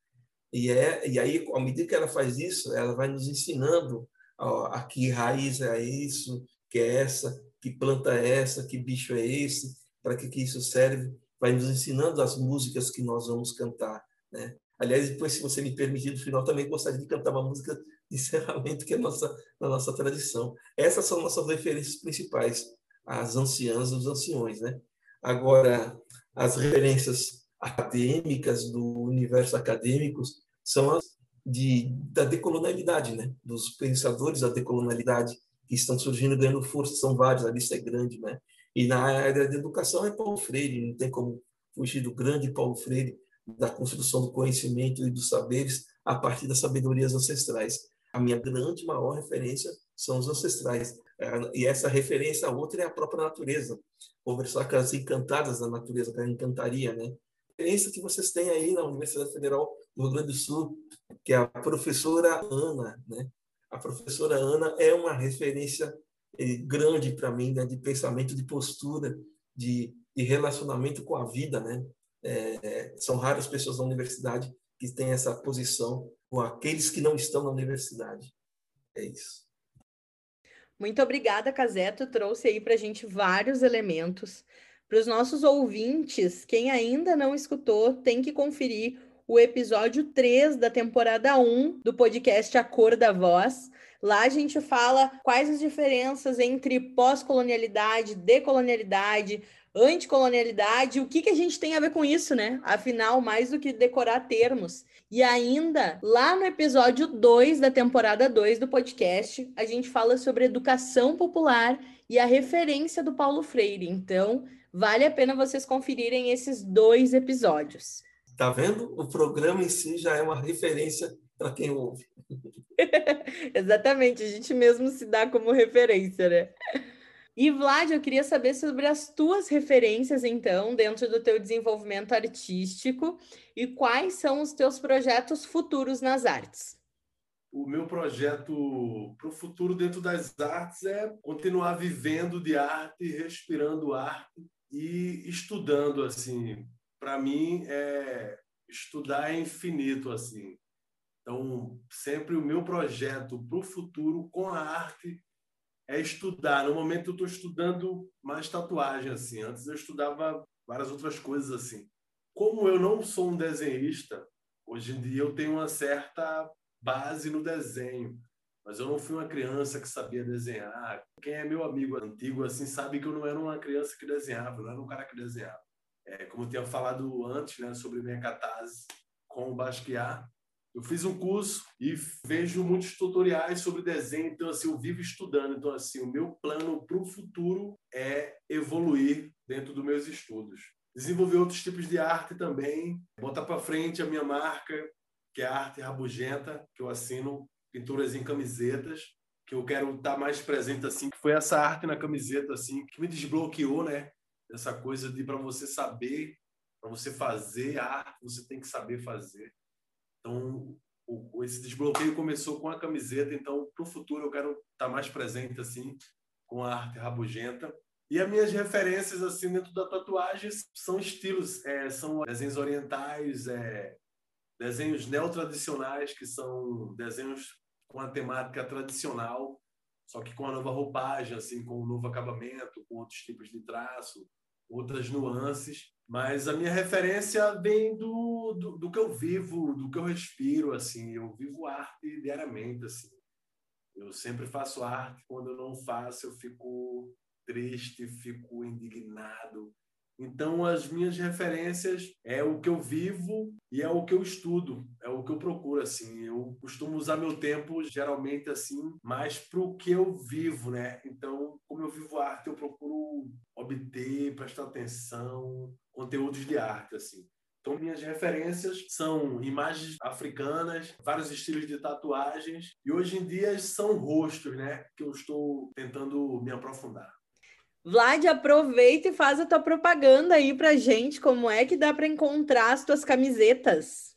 E, é, e aí, à medida que ela faz isso, ela vai nos ensinando ó, a que raiz é isso, que é essa, que planta é essa, que bicho é esse, para que, que isso serve. Vai nos ensinando as músicas que nós vamos cantar. Né? Aliás, depois, se você me permitir, no final também gostaria de cantar uma música de encerramento, que é nossa, da nossa tradição. Essas são nossas referências principais, as anciãs e os anciões. Né? Agora, as referências acadêmicas do universo acadêmico são as de, da decolonialidade, né? dos pensadores da decolonialidade que estão surgindo ganhando força, são vários, a lista é grande. Né? E na área da educação é Paulo Freire, não tem como fugir do grande Paulo Freire, da construção do conhecimento e dos saberes a partir das sabedorias ancestrais. A minha grande, maior referência são os ancestrais. É, e essa referência, a outra é a própria natureza. Conversar com as encantadas da natureza, com a encantaria, né? Referência que vocês têm aí na Universidade Federal do Rio Grande do Sul, que é a professora Ana, né? A professora Ana é uma referência eh, grande para mim, né? De pensamento, de postura, de, de relacionamento com a vida, né? É, são raras pessoas na universidade que têm essa posição com aqueles que não estão na universidade. É isso. Muito obrigada, Caseto. Trouxe aí para a gente vários elementos. Para os nossos ouvintes, quem ainda não escutou, tem que conferir o episódio 3 da temporada 1 do podcast A Cor da Voz. Lá a gente fala quais as diferenças entre pós-colonialidade, decolonialidade, anticolonialidade, o que, que a gente tem a ver com isso, né? Afinal, mais do que decorar termos. E ainda, lá no episódio 2 da temporada 2 do podcast, a gente fala sobre educação popular e a referência do Paulo Freire. Então, vale a pena vocês conferirem esses dois episódios. Tá vendo? O programa em si já é uma referência para quem ouve. Exatamente, a gente mesmo se dá como referência, né? E Vlad, eu queria saber sobre as tuas referências, então, dentro do teu desenvolvimento artístico e quais são os teus projetos futuros nas artes. O meu projeto para o futuro dentro das artes é continuar vivendo de arte, respirando arte e estudando assim. Para mim, é estudar é infinito assim. Então, sempre o meu projeto para o futuro com a arte é estudar. No momento eu estou estudando mais tatuagem assim. Antes eu estudava várias outras coisas assim. Como eu não sou um desenhista, hoje em dia eu tenho uma certa base no desenho, mas eu não fui uma criança que sabia desenhar. Quem é meu amigo antigo assim sabe que eu não era uma criança que desenhava, eu não era um cara que desenhava. É, como eu tinha falado antes, né, sobre minha catarse com o Basquiat, eu fiz um curso e vejo muitos tutoriais sobre desenho, então assim, eu vivo estudando. Então assim, o meu plano para o futuro é evoluir dentro dos meus estudos. Desenvolver outros tipos de arte também, botar para frente a minha marca, que é a Arte Rabugenta, que eu assino pinturas em camisetas, que eu quero estar mais presente assim, que foi essa arte na camiseta assim que me desbloqueou, né? Essa coisa de para você saber, para você fazer arte, você tem que saber fazer. Então, o, esse desbloqueio começou com a camiseta, então, para o futuro, eu quero estar mais presente, assim, com a arte rabugenta. E as minhas referências, assim, dentro da tatuagem, são estilos, é, são desenhos orientais, é, desenhos neotradicionais, que são desenhos com a temática tradicional, só que com a nova roupagem, assim, com um novo acabamento, com outros tipos de traço, outras nuances. Mas a minha referência vem do, do, do, que eu vivo, do que eu respiro, assim. Eu vivo arte diariamente, assim. Eu sempre faço arte. Quando eu não faço, eu fico triste, fico indignado. Então, as minhas referências é o que eu vivo e é o que eu estudo, é o que eu procuro, assim. Eu costumo usar meu tempo, geralmente, assim, mais para o que eu vivo, né? Então, como eu vivo arte, eu procuro obter, prestar atenção, conteúdos de arte, assim. Então, minhas referências são imagens africanas, vários estilos de tatuagens, e hoje em dia são rostos, né? Que eu estou tentando me aprofundar. Vlad, aproveita e faz a tua propaganda aí pra gente, como é que dá para encontrar as tuas camisetas?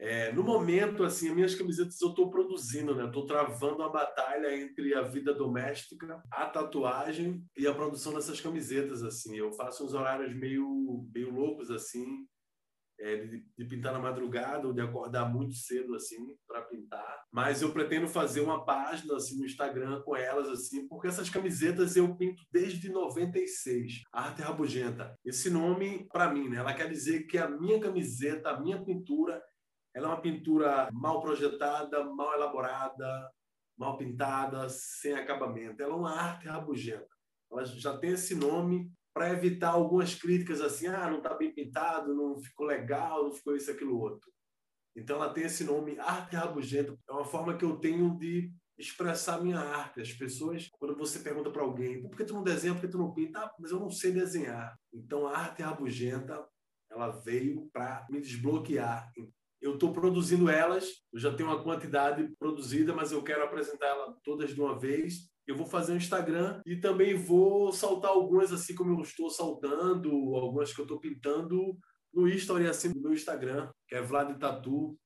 É, no momento, assim, as minhas camisetas eu estou produzindo, né? Estou travando a batalha entre a vida doméstica, a tatuagem e a produção dessas camisetas, assim. Eu faço uns horários meio, meio loucos, assim, é, de, de, pintar na madrugada ou de acordar muito cedo assim para pintar. Mas eu pretendo fazer uma página assim no Instagram com elas assim, porque essas camisetas eu pinto desde 96. Arte Rabugenta. Esse nome para mim, né? Ela quer dizer que a minha camiseta, a minha pintura, ela é uma pintura mal projetada, mal elaborada, mal pintada, sem acabamento. Ela é uma arte rabugenta. Ela já tem esse nome para evitar algumas críticas assim, ah, não está bem pintado, não ficou legal, não ficou isso, aquilo, outro. Então ela tem esse nome Arte Rabugenta, é uma forma que eu tenho de expressar minha arte. As pessoas, quando você pergunta para alguém, por que tu não desenha, por que tu não pinta? Ah, mas eu não sei desenhar. Então a Arte Rabugenta, ela veio para me desbloquear. Eu estou produzindo elas, eu já tenho uma quantidade produzida, mas eu quero apresentar elas todas de uma vez eu vou fazer um Instagram e também vou saltar algumas assim como eu estou saltando, algumas que eu estou pintando no Story assim no meu Instagram, que é Vlad Tatu.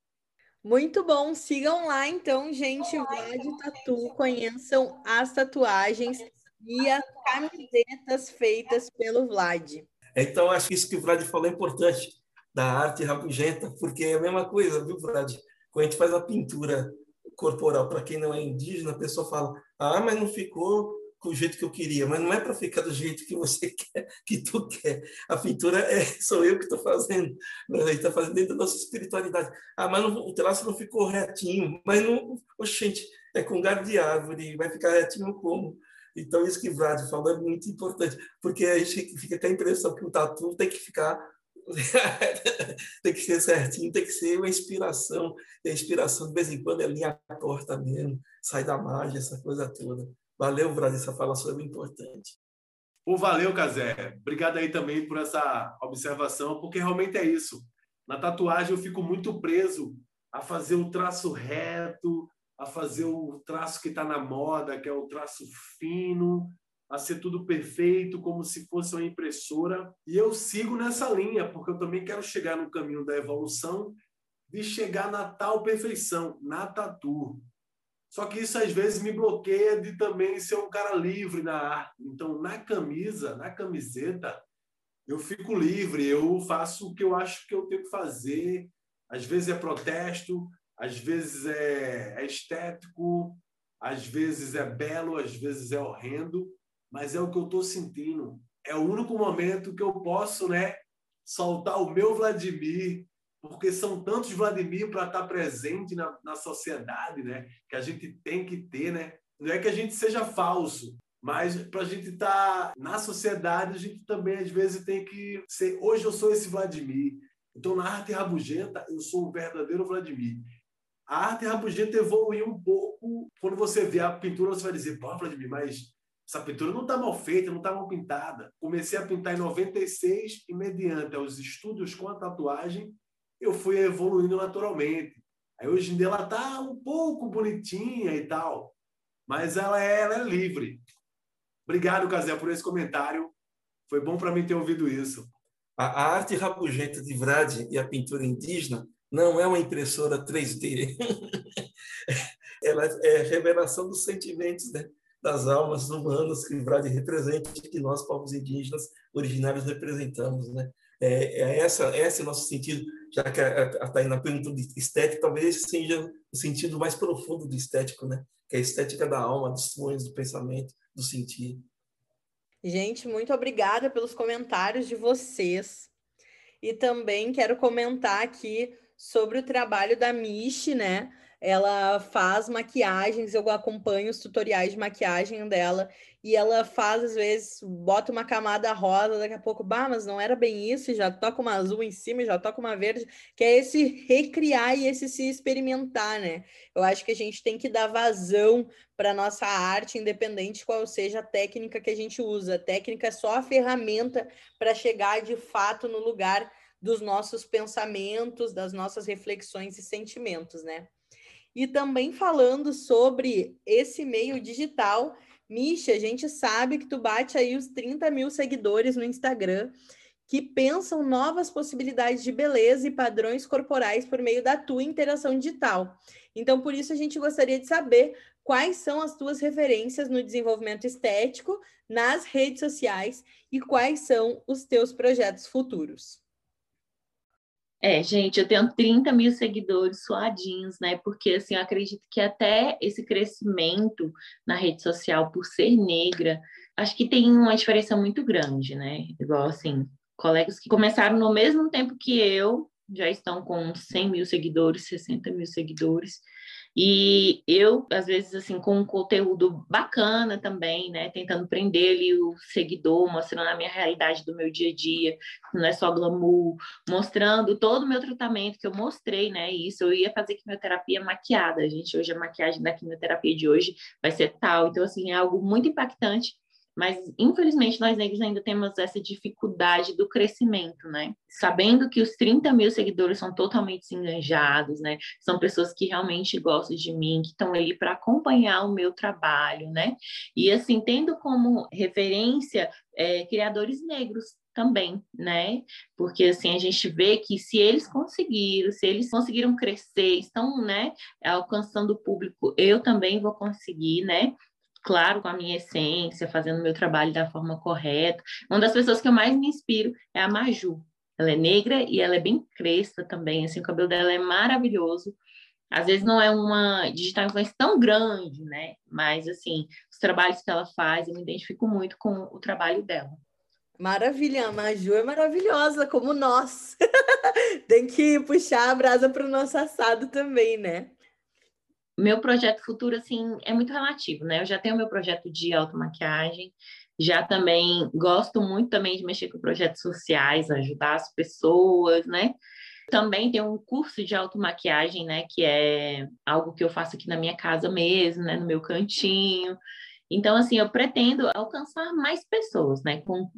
Muito bom, sigam lá então, gente, Vlad Tatu, conheçam as tatuagens e as camisetas feitas pelo Vlad. Então, acho que isso que o Vlad falou é importante, da arte rabugenta, porque é a mesma coisa, viu, Vlad? Quando a gente faz a pintura corporal para quem não é indígena, a pessoa fala: "Ah, mas não ficou do jeito que eu queria", mas não é para ficar do jeito que você quer, que tu quer. A pintura é sou eu que estou fazendo, gente está fazendo dentro da nossa espiritualidade. Ah, mas não, o traço não ficou retinho, mas não, oxente, é com galho de árvore, vai ficar retinho como? Então, isso que Vlad falou é muito importante, porque a gente fica com a impressão que o tatu tem que ficar tem que ser certinho, tem que ser uma inspiração. E a inspiração, de vez em quando, é linha torta mesmo, sai da margem, essa coisa toda. Valeu, Brasil, essa falação é importante. Pô, valeu, Casé. Obrigado aí também por essa observação, porque realmente é isso. Na tatuagem eu fico muito preso a fazer o traço reto, a fazer o traço que está na moda, que é o traço fino, a ser tudo perfeito, como se fosse uma impressora. E eu sigo nessa linha, porque eu também quero chegar no caminho da evolução de chegar na tal perfeição, na tatu. Só que isso às vezes me bloqueia de também ser um cara livre na arte. Então, na camisa, na camiseta, eu fico livre, eu faço o que eu acho que eu tenho que fazer. Às vezes é protesto, às vezes é, é estético, às vezes é belo, às vezes é horrendo, mas é o que eu estou sentindo. É o único momento que eu posso, né, soltar o meu Vladimir, porque são tantos Vladimir para estar tá presente na, na sociedade, né, que a gente tem que ter, né. Não é que a gente seja falso, mas para a gente estar tá na sociedade, a gente também às vezes tem que ser. Hoje eu sou esse Vladimir. Então, na arte rabugenta, eu sou o verdadeiro Vladimir. A arte rabugenta evoluiu um pouco. Quando você vê a pintura, você vai dizer: pô, Vladimir, mas essa pintura não está mal feita, não está mal pintada. Comecei a pintar em 96 e, mediante os estudos com a tatuagem, eu fui evoluindo naturalmente. Aí hoje em dia ela está um pouco bonitinha e tal, mas ela é, ela é livre. Obrigado, Casé, por esse comentário. Foi bom para mim ter ouvido isso. A, a arte rabugenta de Vrade e a pintura indígena não é uma impressora 3D. Ela é revelação dos sentimentos, né? Das almas humanas que Vrade representa e que nós, povos indígenas originários, representamos. Né? É, é essa, esse é o nosso sentido, já que a, a Tainá perguntou de estética, talvez esse seja o sentido mais profundo do estético, né? que é a estética da alma, dos sonhos, do pensamento, do sentir. Gente, muito obrigada pelos comentários de vocês. E também quero comentar aqui sobre o trabalho da Michi, né? Ela faz maquiagens, eu acompanho os tutoriais de maquiagem dela e ela faz, às vezes, bota uma camada rosa, daqui a pouco, bah, mas não era bem isso, já toca uma azul em cima, já toca uma verde, que é esse recriar e esse se experimentar, né? Eu acho que a gente tem que dar vazão para nossa arte, independente qual seja a técnica que a gente usa. A técnica é só a ferramenta para chegar de fato no lugar dos nossos pensamentos, das nossas reflexões e sentimentos, né? E também falando sobre esse meio digital, Misha, a gente sabe que tu bate aí os 30 mil seguidores no Instagram que pensam novas possibilidades de beleza e padrões corporais por meio da tua interação digital. Então, por isso, a gente gostaria de saber quais são as tuas referências no desenvolvimento estético nas redes sociais e quais são os teus projetos futuros. É, gente, eu tenho 30 mil seguidores suadinhos, né? Porque, assim, eu acredito que até esse crescimento na rede social por ser negra, acho que tem uma diferença muito grande, né? Igual, assim, colegas que começaram no mesmo tempo que eu, já estão com 100 mil seguidores, 60 mil seguidores, e eu, às vezes, assim, com um conteúdo bacana também, né? Tentando prender ali o seguidor, mostrando a minha realidade do meu dia a dia, não é só glamour, mostrando todo o meu tratamento que eu mostrei, né? Isso, eu ia fazer quimioterapia maquiada, gente. Hoje a maquiagem da quimioterapia de hoje vai ser tal. Então, assim, é algo muito impactante mas, infelizmente, nós negros ainda temos essa dificuldade do crescimento, né? Sabendo que os 30 mil seguidores são totalmente enganjados, né? São pessoas que realmente gostam de mim, que estão ali para acompanhar o meu trabalho, né? E, assim, tendo como referência é, criadores negros também, né? Porque assim a gente vê que se eles conseguiram, se eles conseguiram crescer, estão, né, alcançando o público, eu também vou conseguir, né? Claro, com a minha essência, fazendo meu trabalho da forma correta. Uma das pessoas que eu mais me inspiro é a Maju. Ela é negra e ela é bem cresta também, assim, o cabelo dela é maravilhoso. Às vezes não é uma digital influência tão grande, né? Mas, assim, os trabalhos que ela faz, eu me identifico muito com o trabalho dela. Maravilha, a Maju é maravilhosa, como nós. Tem que puxar a brasa para o nosso assado também, né? Meu projeto futuro, assim, é muito relativo, né? Eu já tenho meu projeto de automaquiagem, já também gosto muito também de mexer com projetos sociais, ajudar as pessoas, né? Também tem um curso de automaquiagem, né? Que é algo que eu faço aqui na minha casa mesmo, né? No meu cantinho. Então, assim, eu pretendo alcançar mais pessoas, né? Com,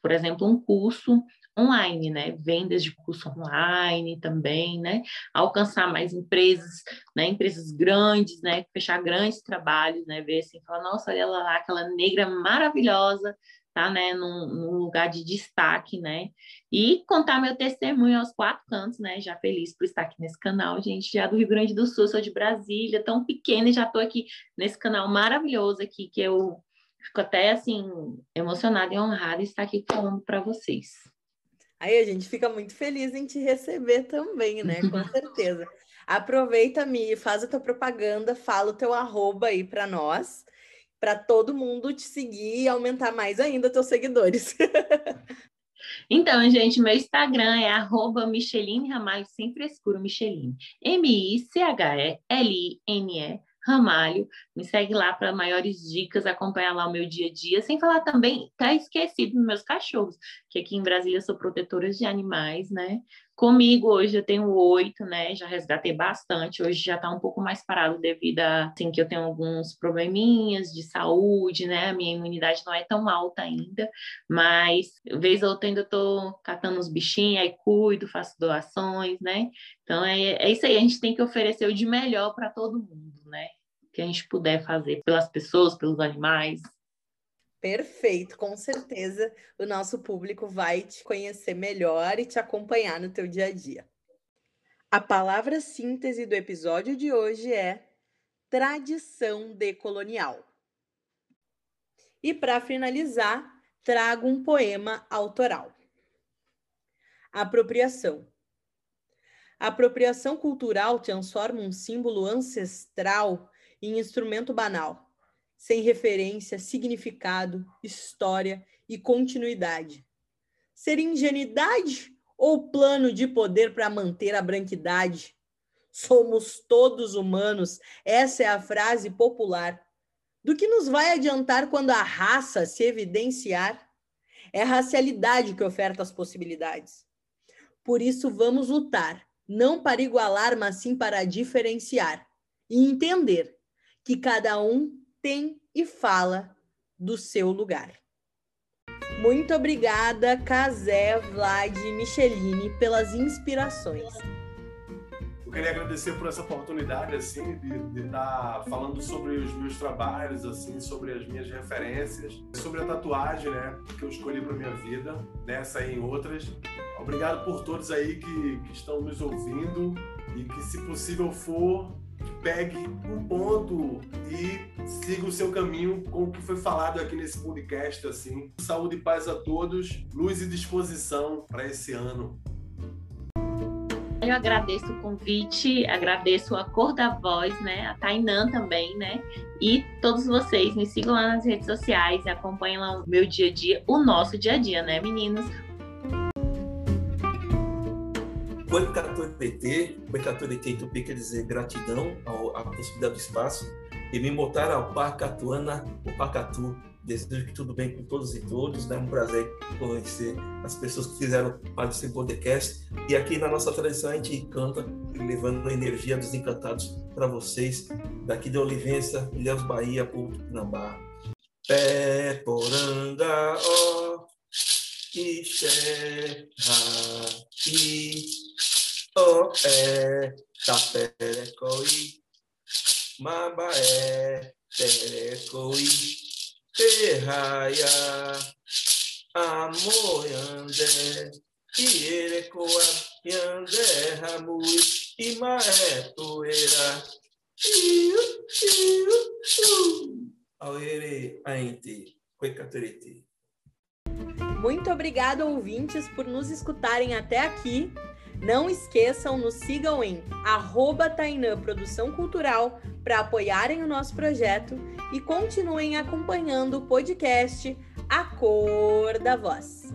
por exemplo, um curso online, né? Vendas de curso online também, né? Alcançar mais empresas, né? Empresas grandes, né? Fechar grandes trabalhos, né? Ver assim, falar, nossa, olha lá, aquela negra maravilhosa, tá, né? Num, num, lugar de destaque, né? E contar meu testemunho aos quatro cantos, né? Já feliz por estar aqui nesse canal, gente, já do Rio Grande do Sul, sou de Brasília, tão pequena e já tô aqui nesse canal maravilhoso aqui que eu fico até assim emocionada e honrada estar aqui falando para vocês. Aí a gente fica muito feliz em te receber também, né? Com certeza. Aproveita, Mi, faz a tua propaganda, fala o teu arroba aí para nós, para todo mundo te seguir e aumentar mais ainda teus seguidores. Então, gente, meu Instagram é arroba Micheline Ramalho, sem frescura, Micheline. M-I-C-H-E-L-I-N-E Ramalho. Me segue lá para maiores dicas, acompanhar lá o meu dia a dia. Sem falar também, tá esquecido dos meus cachorros, que aqui em Brasília sou protetora de animais, né? Comigo hoje eu tenho oito, né? Já resgatei bastante. Hoje já está um pouco mais parado devido a assim, que eu tenho alguns probleminhas de saúde, né? A minha imunidade não é tão alta ainda, mas vez ou outra ainda estou catando os bichinhos, aí cuido, faço doações, né? Então é, é isso aí, a gente tem que oferecer o de melhor para todo mundo, né? Que a gente puder fazer pelas pessoas, pelos animais. Perfeito, com certeza o nosso público vai te conhecer melhor e te acompanhar no teu dia a dia. A palavra síntese do episódio de hoje é tradição decolonial. E para finalizar, trago um poema autoral. Apropriação. A apropriação cultural transforma um símbolo ancestral em instrumento banal sem referência, significado, história e continuidade. Seria ingenuidade ou plano de poder para manter a branquidade? Somos todos humanos, essa é a frase popular. Do que nos vai adiantar quando a raça se evidenciar? É a racialidade que oferta as possibilidades. Por isso, vamos lutar, não para igualar, mas sim para diferenciar e entender que cada um tem e fala do seu lugar. Muito obrigada, Casé, Vlad e Micheline, pelas inspirações. Eu queria agradecer por essa oportunidade, assim, de estar tá falando sobre os meus trabalhos, assim, sobre as minhas referências, sobre a tatuagem, né, que eu escolhi para minha vida, nessa e em outras. Obrigado por todos aí que, que estão nos ouvindo e que, se possível for, pegue um ponto e siga o seu caminho com o que foi falado aqui nesse podcast assim. Saúde e paz a todos, luz e disposição para esse ano. Eu agradeço o convite, agradeço a cor da voz, né? A Tainã também, né? E todos vocês me sigam lá nas redes sociais acompanhem lá o meu dia a dia, o nosso dia a dia, né, meninos? Koikatorete, Koikatorete em tupi quer dizer gratidão ao, à possibilidade do espaço, e me botar ao Pacatuana, o Pacatu. Desejo que tudo bem com todos e todos, é um prazer conhecer as pessoas que fizeram parte desse podcast. E aqui na nossa tradição a gente canta, levando a energia dos encantados para vocês, daqui de Olivença, Ilhéus Bahia, povo Pinambá. Pé, poranga, ó, ixé, ra, i, o é taperecoi, mabaé, terecoi, terraia, amoiandé, ierecoa, yandé, ramui, imaé, poeira, iu, iu, iu. Auere, ainte, coicaturete. Muito obrigado, ouvintes, por nos escutarem até aqui. Não esqueçam, nos sigam em arroba Tainã Produção Cultural para apoiarem o nosso projeto e continuem acompanhando o podcast A Cor da Voz.